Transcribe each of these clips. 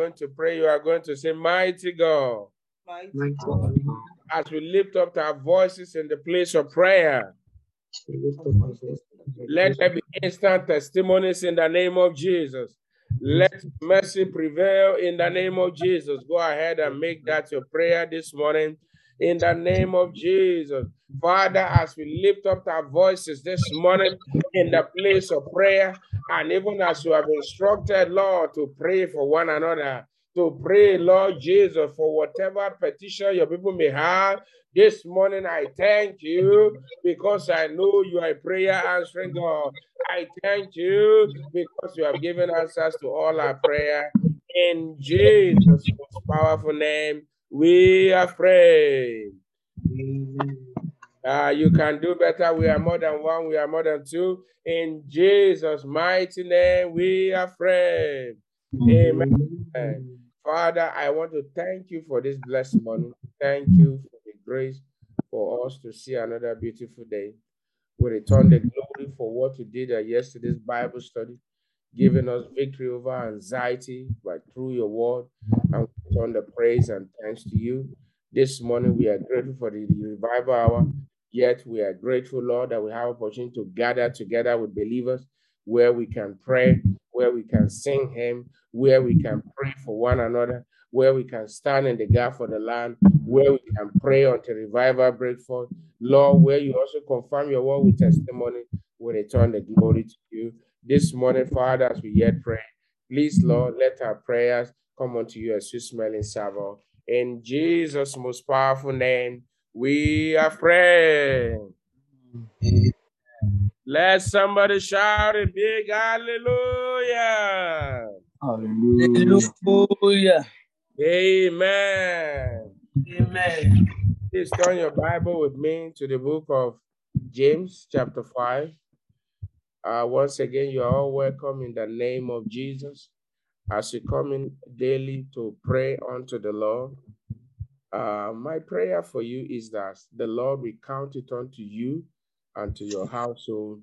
going to pray, you are going to say, Mighty God. Mighty God. As we lift up our voices in the place of prayer, let there be instant testimonies in the name of Jesus. Let mercy prevail in the name of Jesus. Go ahead and make that your prayer this morning in the name of Jesus. Father, as we lift up our voices this morning in the place of prayer, and even as you have instructed, Lord, to pray for one another, to pray, Lord Jesus, for whatever petition your people may have. This morning, I thank you because I know you are a prayer answering God. I thank you because you have given answers to all our prayer. In Jesus' powerful name, we are praying. Uh, you can do better. We are more than one. We are more than two. In Jesus' mighty name, we are praying. Amen. Father, I want to thank you for this blessed morning. Thank you for the grace for us to see another beautiful day. We return the glory for what you did at yesterday's Bible study, Mm-hmm. giving us victory over anxiety by through your word, and we return the praise and thanks to you. This morning we are grateful for the revival hour. Yet we are grateful, Lord, that we have opportunity to gather together with believers where we can pray, where we can sing hymn, where we can pray for one another, where we can stand in the gap for the land, where we can pray until revival break forth. Lord, where you also confirm your word with testimony, we return the glory to you. This morning, Father, as we yet pray, please, Lord, let our prayers come unto you as sweet smelling savour. In Jesus' most powerful name, we are praying. Let somebody shout a big hallelujah. Hallelujah. Amen. Amen. Please turn your Bible with me to the book of James, chapter 5. Uh, once again, you are all welcome in the name of Jesus as you come in daily to pray unto the Lord. Uh, my prayer for you is that the Lord will count it unto you and to your household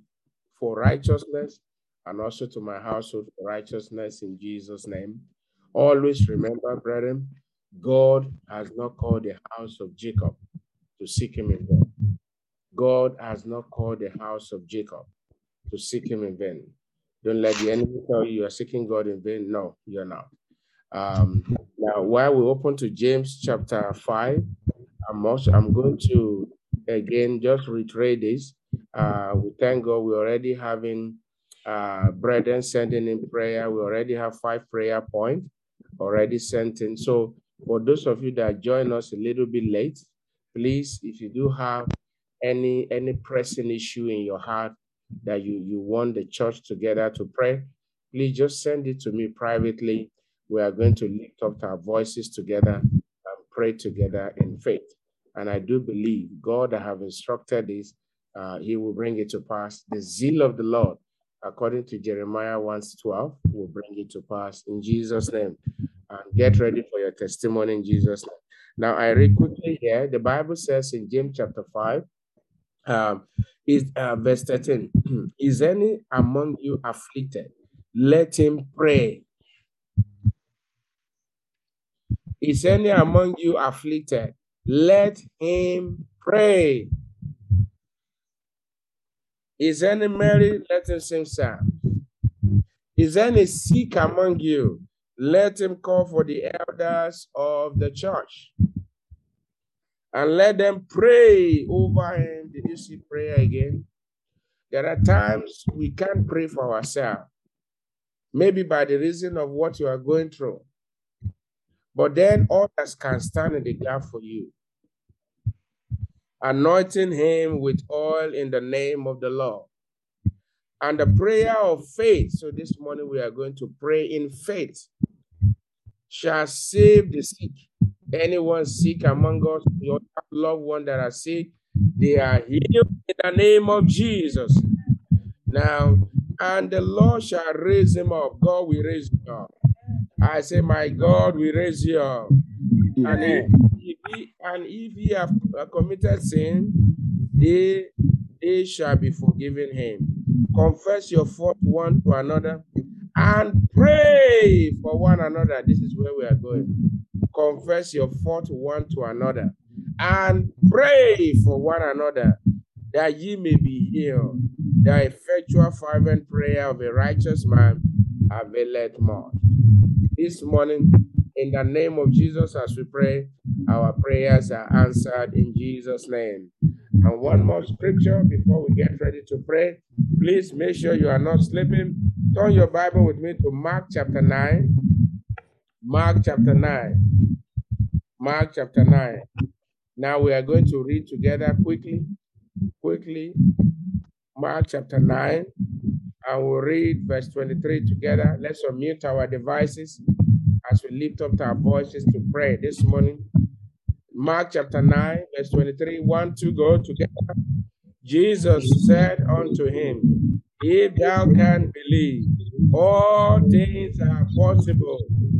for righteousness, and also to my household for righteousness in Jesus' name. Always remember, brethren, God has not called the house of Jacob to seek him in vain. God has not called the house of Jacob to seek him in vain. Don't let the enemy tell you you are seeking God in vain. No, you're not. Um, now, while we open to James chapter 5, I'm also I'm going to again just reiterate this. Uh, we thank God we're already having uh, brethren sending in prayer. We already have five prayer points already sent in. So for those of you that join us a little bit late, please, if you do have any any pressing issue in your heart that you you want the church together to pray, please just send it to me privately. We are going to lift up our voices together and pray together in faith. And I do believe God that have instructed this, uh, He will bring it to pass. The zeal of the Lord, according to Jeremiah 1 12, will bring it to pass in Jesus' name. And get ready for your testimony in Jesus' name. Now, I read quickly here. The Bible says in James chapter 5, um, is uh, verse 13 Is any among you afflicted? Let him pray. Is any among you afflicted? Let him pray. Is any merry? Let him sing psalms. Is any sick among you? Let him call for the elders of the church and let them pray over him. Did you see prayer again? There are times we can't pray for ourselves, maybe by the reason of what you are going through. But then others can stand in the gap for you, anointing him with oil in the name of the Lord. And the prayer of faith. So this morning we are going to pray in faith. Shall save the sick. Anyone sick among us, your loved one that are sick, they are healed in the name of Jesus. Now, and the Lord shall raise him up. God will raise him up. I say, My God will raise you up. And if, if he, and if he have committed sin, they, they shall be forgiven him. Confess your fault one to another and Pray for one another. This is where we are going. Confess your fault one to another and pray for one another that ye may be healed. The effectual fervent prayer of a righteous man availeth much. This morning, in the name of Jesus, as we pray, our prayers are answered in Jesus' name. And one more scripture before we get ready to pray. Please make sure you are not sleeping. Turn your Bible with me to Mark chapter 9. Mark chapter 9. Mark chapter 9. Now we are going to read together quickly. Quickly. Mark chapter 9. And we'll read verse 23 together. Let's unmute our devices as we lift up our voices to pray this morning. Mark chapter 9, verse 23. One, two, go together. Jesus said unto him, If thou can believe, all things are possible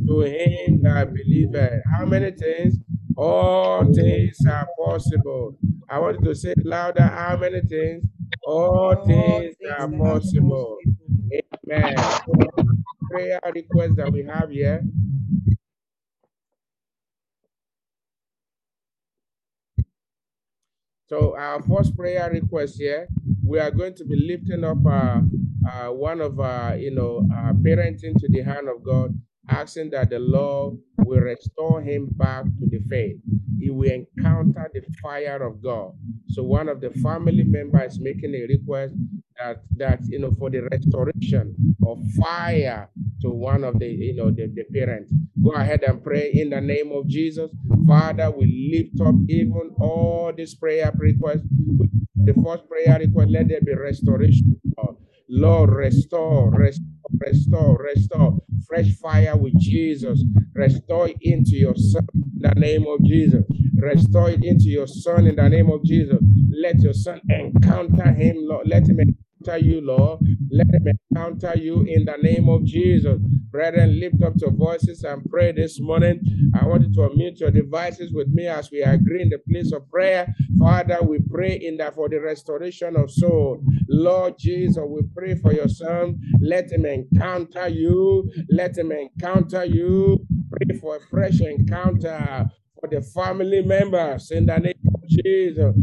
to him that believeth. How many things? All things are possible. I want you to say louder. How many things? All things are possible. Amen. Prayer request that we have here. So our first prayer request here, we are going to be lifting up uh, uh, one of our, you know, uh, parenting to the hand of God, asking that the Lord will restore him back to the faith. He will encounter the fire of God. So one of the family members is making a request that that you know for the restoration of fire to one of the you know the, the parents. Go ahead and pray in the name of Jesus. Father, we lift up even all these prayer requests. The first prayer request, let there be restoration. Lord, restore, restore, restore, restore. Fresh fire with Jesus. Restore it into your son in the name of Jesus. Restore it into your son in the name of Jesus. Let your son encounter him, Lord. Let him encounter you, Lord. Let him encounter you in the name of Jesus. Brethren, lift up your voices and pray this morning. I want you to unmute your devices with me as we agree in the place of prayer. Father, we pray in that for the restoration of soul. Lord Jesus, we pray for your son. Let him encounter you. Let him encounter you. Pray for a fresh encounter for the family members in the name of Jesus.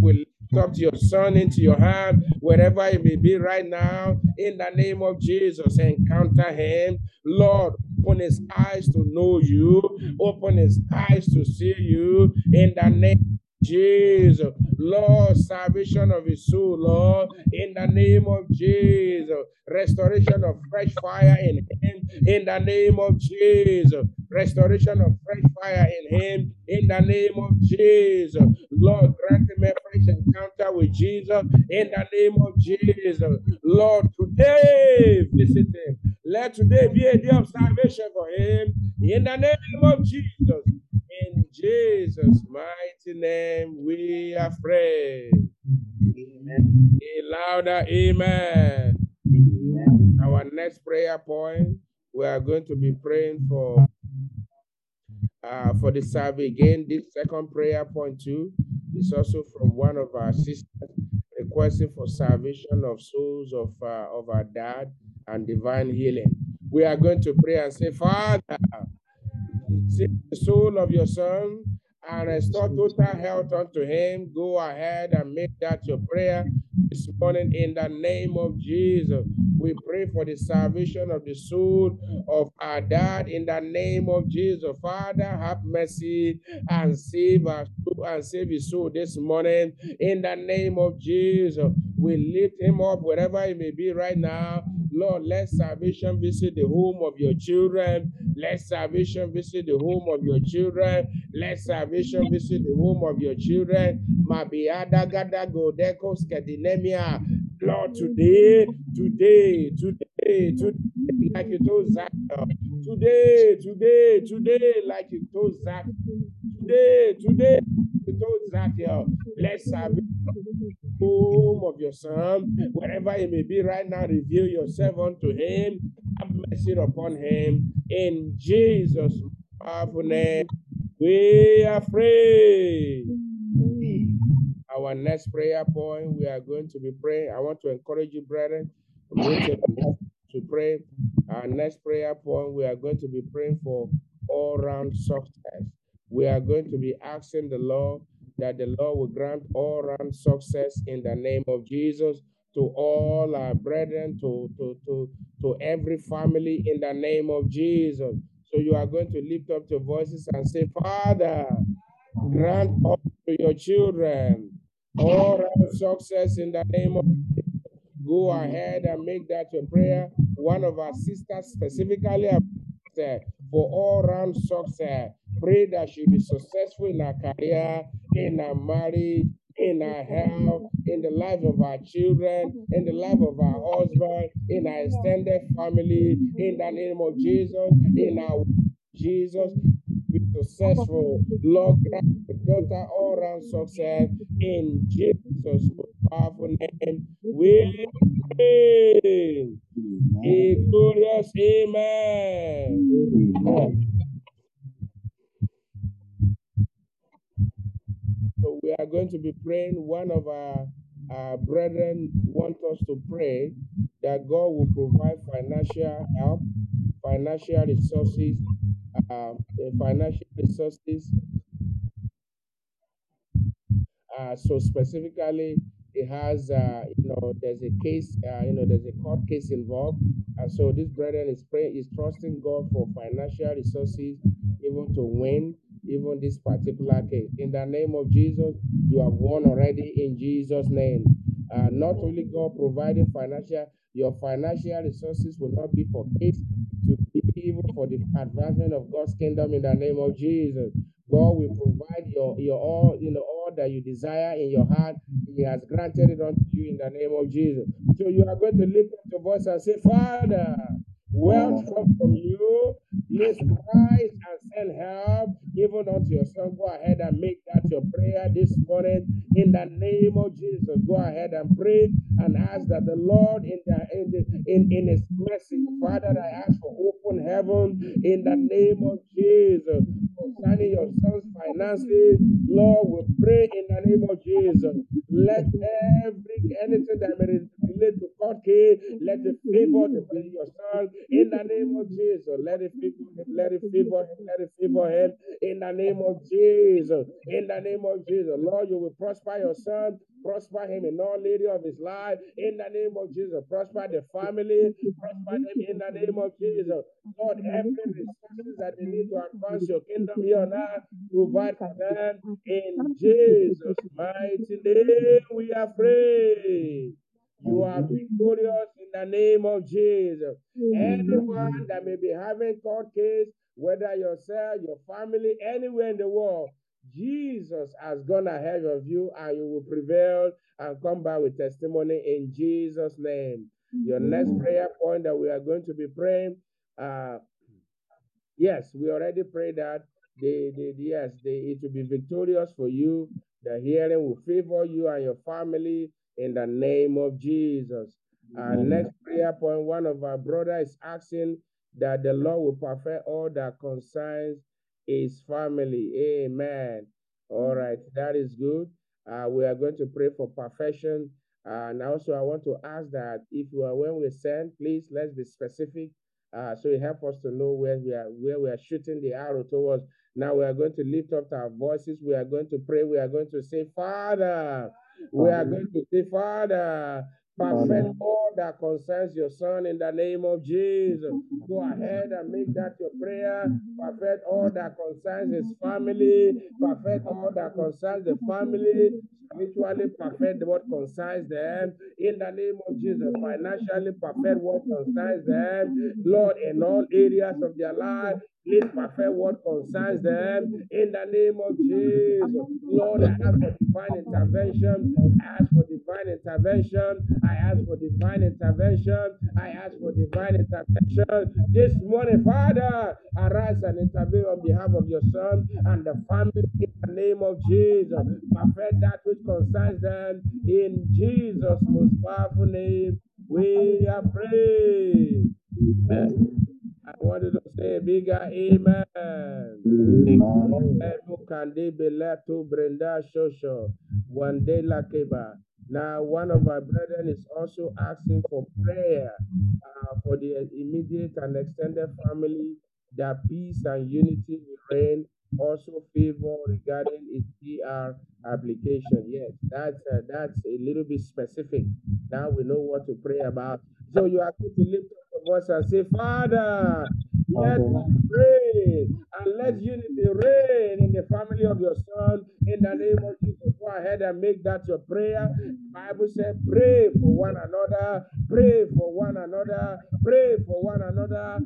We lift to your son into your hand, wherever he may be right now, in the name of Jesus. Encounter him. Lord, open his eyes to know you, open his eyes to see you in the name of Jesus. Lord, salvation of his soul, Lord, in the name of Jesus. Restoration of fresh fire in him, in the name of Jesus. Restoration of fresh fire in him, in the name of Jesus. Lord, grant him a fresh encounter with Jesus, in the name of Jesus. Lord, today visit him. Let today be a day of salvation for him, in the name of Jesus. In Jesus' mighty name, we are prayed. Amen. A louder amen. Amen. Our next prayer point, we are going to be praying for uh, for the survey again. This second prayer point too is also from one of our sisters requesting for salvation of souls of uh, of our dad and divine healing. We are going to pray and say, Father, save mm. the soul of your son and restore total health unto him. Go ahead and make that your prayer this morning in the name of Jesus. We pray for the salvation of the soul of our dad in the name of Jesus. Father, have mercy and save us and save his soul this morning in the name of Jesus. We lift him up wherever he may be right now. Lord, let salvation visit the home of your children. Let salvation visit the home of your children. Let salvation visit the home of your children. Mabiada gada godeko skedinemia. Lord, today, today, today, today, like you told Zach, today, today, today, like you told Zach, today, today, you told Zach, let salvation home of your son, wherever he may be right now, reveal yourself unto him. Have mercy upon him. In Jesus' powerful name, we are free. Our next prayer point, we are going to be praying. I want to encourage you, brethren, to pray. Our next prayer point, we are going to be praying for all round success. We are going to be asking the Lord that the Lord will grant all round success in the name of Jesus to all our brethren, to, to, to, to every family in the name of Jesus. So you are going to lift up your voices and say, Father, grant all to your children all round success in the name of Jesus. Go ahead and make that your prayer. One of our sisters specifically for all round success. Pray that she be successful in her career, in our marriage, in our health, in the life of our children, in the life of our husband, in our extended family, in the name of Jesus, in our Jesus, be successful. Lord, grant your daughter all round success in Jesus' powerful name. We pray. A glorious amen. So we are going to be praying. One of our, our brethren want us to pray that God will provide financial help, financial resources, uh, financial resources. Uh, so specifically, it has, uh, you know, there's a case, uh, you know, there's a court case involved, and so this brethren is praying, is trusting God for financial resources, even to win even this particular case. In the name of Jesus, you have won already in Jesus' name. Uh, not only God providing financial, your financial resources will not be for case to be even for the advancement of God's kingdom in the name of Jesus. God will provide your your all, you know, all that you desire in your heart. He has granted it unto you in the name of Jesus. So you are going to lift up your voice and say, Father, wealth come from you. Please rise and send help even unto your son. Go ahead and make that your prayer this morning in the name of Jesus. Go ahead and pray and ask that the Lord in the in the, in, in his mercy, Father, I ask for open heaven in the name of Jesus. Concerning your son's finances, Lord, we pray in the name of Jesus. Let every anything that may relate case, let it favor the, your son in the name of Jesus. Let it favor him, let it favor him, let it favor him in the name of Jesus. In the name of Jesus. Lord, you will prosper your son, prosper him in all area of his life. In the name of Jesus. Prosper the family, prosper them in the name of Jesus. Lord, every resources that they need to advance your kingdom here on earth, provide for them in Jesus' mighty name. We are free. You are victorious in the name of Jesus. Anyone that may be having court case, whether yourself, your family, anywhere in the world, Jesus has gone ahead of you and you will prevail and come back with testimony in Jesus' name. Your next prayer point that we are going to be praying, uh, yes, we already prayed that. The, the, yes, the, it will be victorious for you. The hearing will favor you and your family in the name of Jesus. Our next prayer point, one of our brothers is asking that the Lord will perfect all that concerns his family. Amen. All right, that is good. Uh, we are going to pray for perfection. Uh, and also, I want to ask that if you are when we send, please let's be specific. Uh, so it help us to know where we are where we are shooting the arrow towards. Now we are going to lift up our voices. We are going to pray. We are going to say, Father. We are going to say, Father, perfect all that concerns your son in the name of Jesus. Go ahead and make that your prayer. Perfect all that concerns his family. Perfect all that concerns the family. Spiritually perfect what concerns them in the name of Jesus. Financially perfect what concerns them. Lord, in all areas of their life, Please perfect what concerns them in the name of Jesus. Lord, I ask for divine intervention. I ask for divine intervention. I ask for divine intervention. I ask for divine intervention. This morning, Father, arise and intervene on behalf of your son and the family in the name of Jesus. Perfect that which concerns them in Jesus' most powerful name. We are praying. I wanted to say a bigger amen. Ebu kandi beletu brenda shosho. Wande lakeba. Now, one of our brethren is also asking for prayer uh, for the immediate and extended family that peace and unity will reign. Also, favor regarding its PR application. Yes, that's uh, that's a little bit specific. Now we know what to pray about. So you are going to lift up your voice and say, Father, let us pray and let unity reign in the family of your son in the name of Jesus. Go ahead and make that your prayer. Bible said, pray for one another, pray for one another, pray for one another.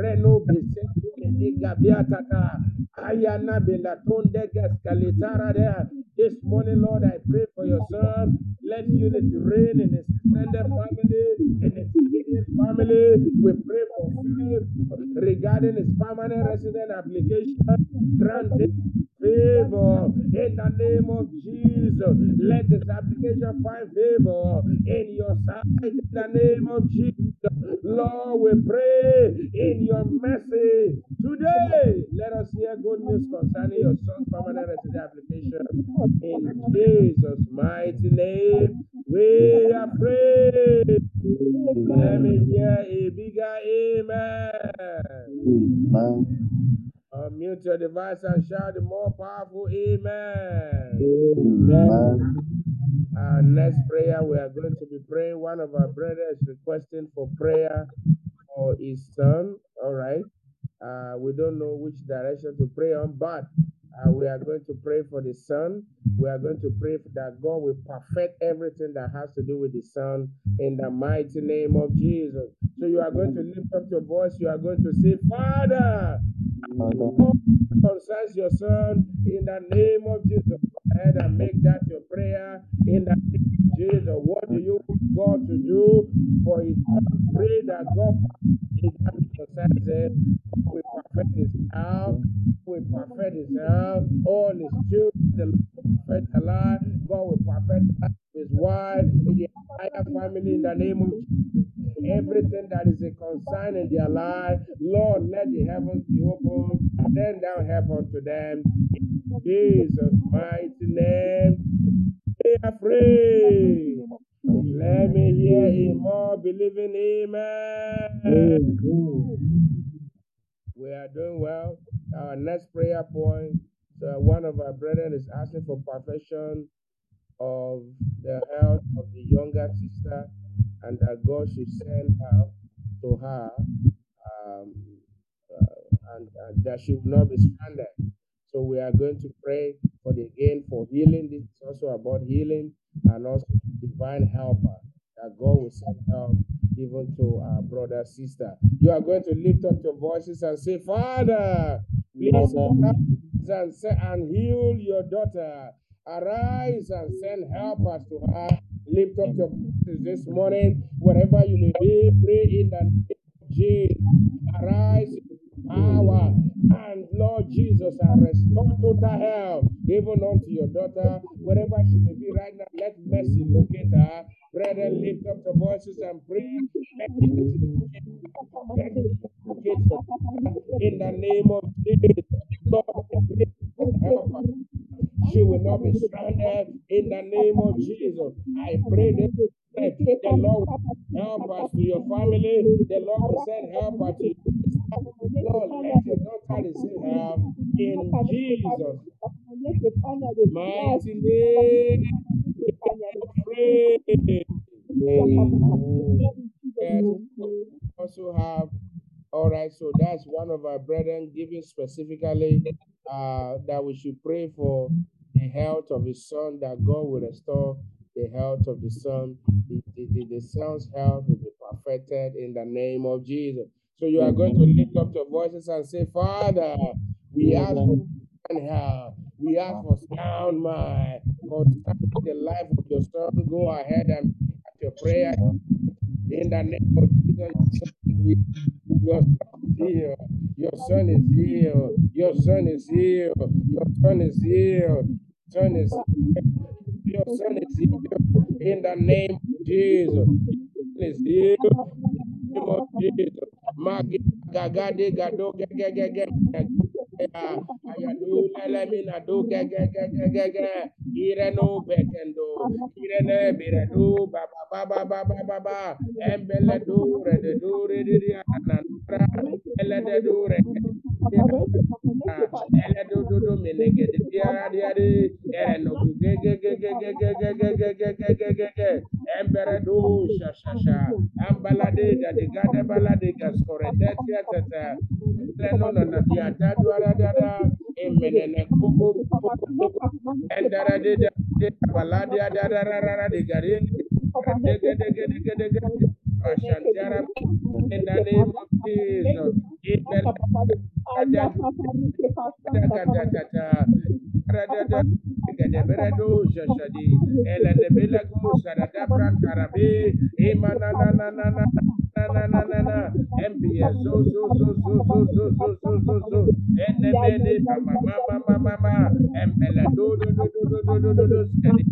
Reno ayana belatonde gascalitara there. This morning, Lord, I pray for your son. Let unity reign in his extended family, in his immediate family. We pray for regarding his permanent resident application. Grant him favor in the name of Jesus. Let his application find favor in your sight in the name of Jesus. Lord, we pray in your mercy today. Let us hear good news concerning your son's permanent resident application. In Jesus' mighty name, we are praying. Let me hear a bigger amen. Amen. Unmute your device and shout the more powerful amen. Amen. Our next prayer, we are going to be praying. One of our brothers is requesting for prayer for his son. All right. Uh, we don't know which direction to pray on, but uh, we are going to pray for the son. We are going to pray that God will perfect everything that has to do with the son in the mighty name of Jesus. So you are going to lift up your voice. You are going to say, Father, concerns your son in the name of Jesus. Go ahead and make that your prayer in the name of Jesus. What do you want God to do for his son? Pray that God We perfect his health. We perfect his health. All his children, the perfect life. God will perfect his wife, the entire family in the name of Jesus everything that is a concern in their life. Lord, let the heavens be open. Send down help unto them. In Jesus' mighty name. Are free. Let me hear a more believing amen. We are doing well. Our next prayer point. So one of our brethren is asking for perfection of the health of the younger sister and that God should send help to her um, uh, and, that she will not be stranded. So we are going to pray for the again for healing. This is also about healing and also divine helper that God will send help even to our brother sister. You are going to lift up your voices and say, Father, please and, se- and heal your daughter. Arise and send helpers to her. Lift up your voices this morning, wherever you may be, pray in the name of Jesus. Arise power and Lord Jesus, and restore total health even unto your daughter, wherever she may be right now. Let mercy locate her. Brethren, lift up your voices and pray. In the name of Jesus. Lord, I. She will not be stranded in the name of Jesus. I pray that the Lord will help us to your family. The Lord will send help to. Lord, let your daughter receive help in Jesus' mighty name. Pray. Yes, also have all right so that's one of our brethren giving specifically uh that we should pray for the health of his son that god will restore the health of the son. The, the, the, the son's health will be perfected in the name of jesus so you are going to lift up your voices and say father we ask for divine health we ask for sound mind concerning the life of your son go ahead and make your prayer in the name of jesus your son is healed. Your son is healed. Your son is healed. Your son is healed. Your son is healed. In the name of Jesus. Your son is healed. In the name of Jesus magi gagade gado gegegege ya. Do lelemi na do gegegegege ireno bekendo irene biredo baba baba baba baba embele do rede do rede ana nura ele de do rede Eledododo melegede biara diade erenogu gegegegegegegegegegegege emberedo shashasha ambalade gadigade balade gaskore tetia teta lenono na biata duara dada emenene koko koko endarade dada balade dada rara de garin degedegedegedege compassion. There are na na na na na, MBS, so so so so so so so so so so, Bele, Mama Mama Mama, and Bella do do do do do do do do do,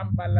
ambalade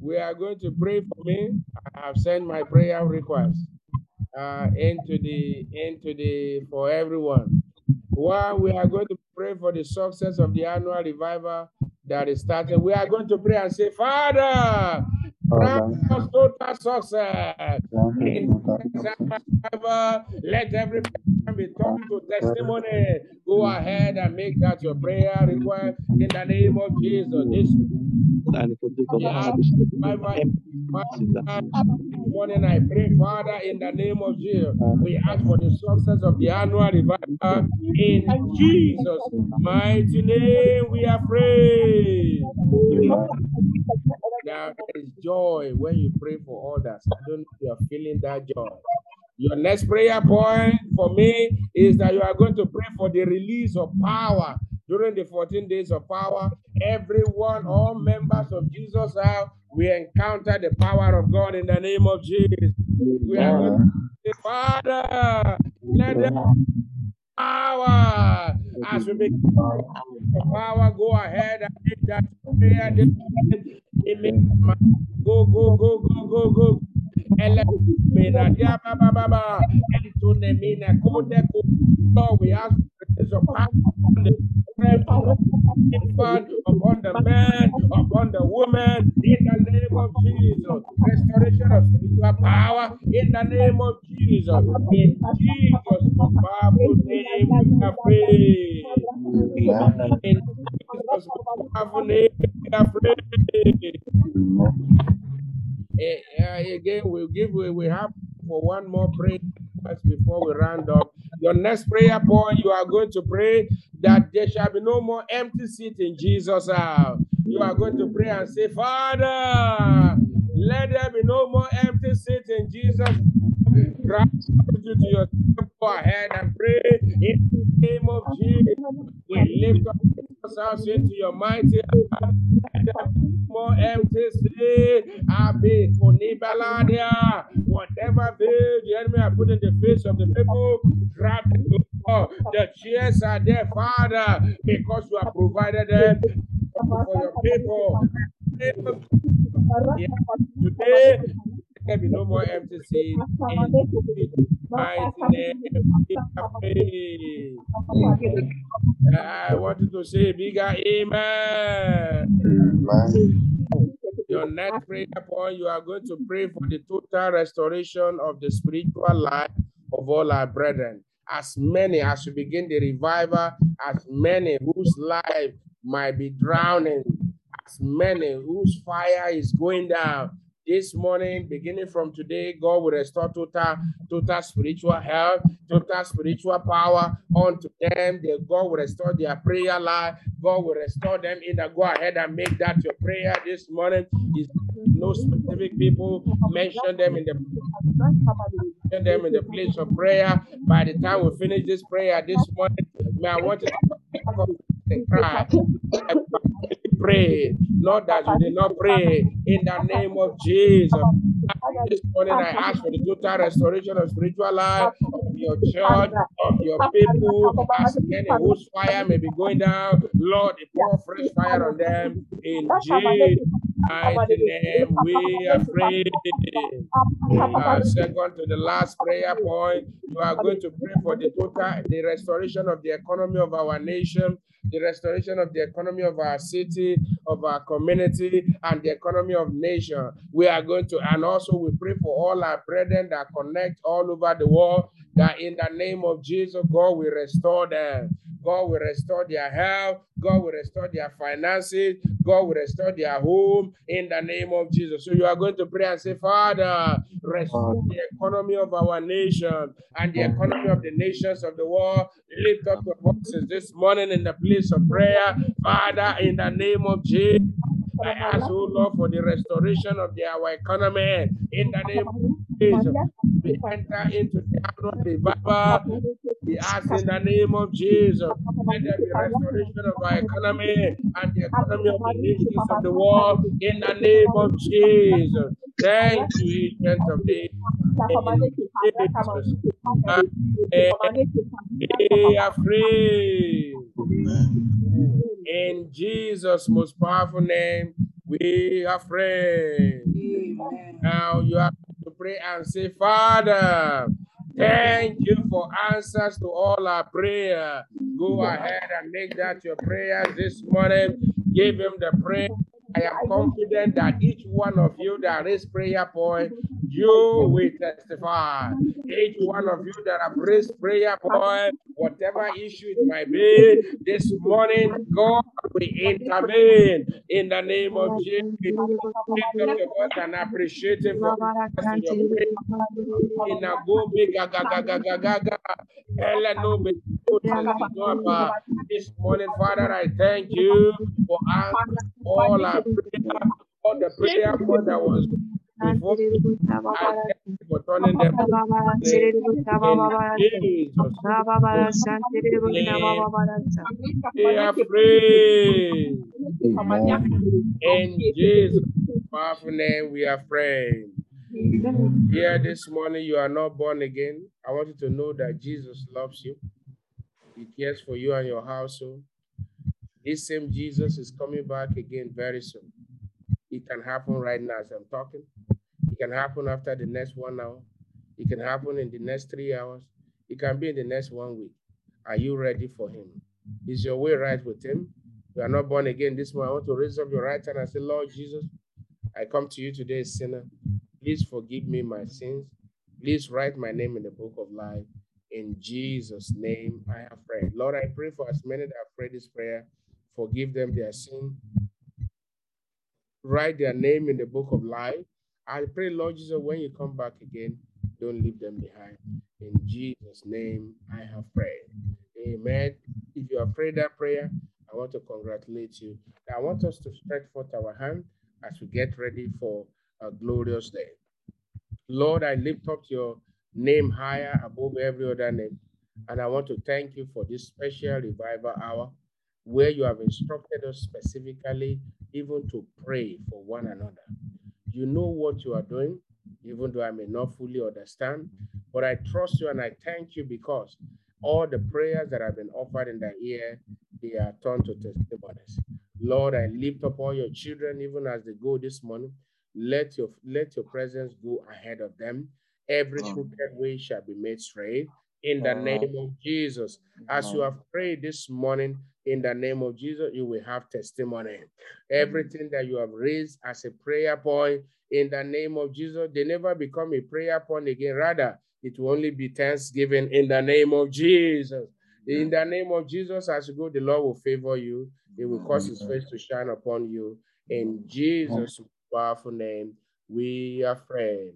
we are going to pray for me. I have sent my prayer request uh, into the into the for everyone. While we are going to pray for the success of the annual revival that is starting, we are going to pray and say, Father, grant us total success. In this revival, let every person be turned to testimony. Go ahead and make that your prayer request in the name of Jesus. This yeah, morning I pray, Father, in the name of Jesus, we ask for the success of the annual revival. In Jesus' mighty name, we are praying. There is joy when you pray for others. I don't know if you are feeling that joy. Your next prayer point for me is that you are going to pray for the release of power during the 14 days of power. Everyone, all members of Jesus house, we encounter the power of God in the name of Jesus. We are going to say, Father, let the power as we begin the power, go ahead and make that prayer. Go, go, go, go, go, go. Lord, we ask power upon the infant, upon the man, upon the woman, in the name of Jesus. Restoration of spiritual power in the name of Jesus. In Jesus' powerful name, we are praying. In Jesus' powerful name, we are praying. Eh, uh, again, we'll give we, we have for one more prayer before we round up. Your next prayer point, you are going to pray that there shall be no more empty seat in Jesus' house. You are going to pray and say, Father, let there be no more empty seat in Jesus. Gratitude to yourself. Go ahead and pray in the name of Jesus. We lift up house into your mighty be more empty. Abe Konibaladia. Whatever veil the enemy has put in the face of the people, grab. Oh, The chairs are there, Father, because you have provided them for your people. Today, there be no more empty seat. In Jesus' mighty name. I want you to say bigger amen. Your next prayer point, you are going to pray for the total restoration of the spiritual life of all our brethren. As many as we begin the revival, as many whose life might be drowning, as many whose fire is going down, This morning, beginning from today, God will restore total, total spiritual health, total spiritual power unto them. The God will restore their prayer life. God will restore them in the go ahead and make that your prayer this morning. Is no specific people mention them in the mention them in the place of prayer. By the time we finish this prayer this morning, may I want to cry. Pray, not that you did not pray in the name of Jesus. This morning, I ask for the total restoration of spiritual life of your church, of your people, as any whose fire may be going down. Lord, pour fresh fire on them in Jesus' mighty name. We are praying. Uh, second to the last prayer point, you are going to pray for the total, the restoration of the economy of our nation, the restoration of the economy of our city, of our community, and the economy of nation. We are going to, and also we pray for all our brethren that connect all over the world, that in the name of Jesus, God we restore them. God will restore their health. God will restore their finances. God will restore their home in the name of Jesus. So you are going to pray and say, Father, restore the economy of our nation and the economy of the nations of the world. Lift up your voices this morning in the place of prayer. Father, in the name of Jesus. I ask, oh Lord, for the restoration of the, our economy in the name of Jesus. We enter into the annual revival. We ask in the name of Jesus. Let there be restoration of our economy and the economy of the nations of the world in the name of Jesus. Thank you, agent of the we are free. In Jesus' most powerful name, we are free. Now you have to pray and say, Father, thank you for answers to all our prayer. Go ahead and make that your prayer this morning. Give him the prayer. I am confident that each one of you that prayer point, you will testify. Each one of you that have raised prayer point, whatever issue it might be, this morning God will intervene in the name of Jesus. Lift up your voice uh, and appreciate Him for answering your prayer. In a go big gaga gaga gaga gaga. Ella no this morning, Father, I thank you for all our prayer, all the prayer that was before. I thank you for turning them in Jesus' name. We are free. In Jesus' powerful name, we are praying. Here this morning, you are not born again. I want you to know that Jesus loves you. He cares for you and your household. This same Jesus is coming back again very soon. It can happen right now as I'm talking. It can happen after the next one hour. It can happen in the next three hours. It can be in the next one week. Are you ready for him? Is your way right with him? You are not born again this morning. I want to raise up your right hand and say, Lord Jesus, I come to you today, sinner. Please forgive me my sins. Please write my name in the book of life. In Jesus' name, I have prayed. Lord, I pray for as many that have prayed this prayer. Forgive them their sin. Write their name in the book of life. I pray, Lord Jesus, when you come back again, don't leave them behind. In Jesus' name, I have prayed. Amen. If you have prayed that prayer, I want to congratulate you. I want us to stretch forth our hand as we get ready for a glorious day. Lord, I lift up your name higher above every other name. And I want to thank you for this special revival hour where you have instructed us specifically even to pray for one another. You know what you are doing, even though I may not fully understand, but I trust you and I thank you because all the prayers that have been offered in the ear, they are turned to testimonies. Lord, I lift up all your children even as they go this morning. Let your let your presence go ahead of them. Every crooked way shall be made straight in the name of Jesus. As you have prayed this morning, in the name of Jesus, you will have testimony. Everything that you have raised as a prayer point, in the name of Jesus, they never become a prayer point again. Rather, it will only be thanksgiving in the name of Jesus. In the name of Jesus, as you go, the Lord will favor you. It will cause his face to shine upon you. In Jesus' powerful name, we are friends.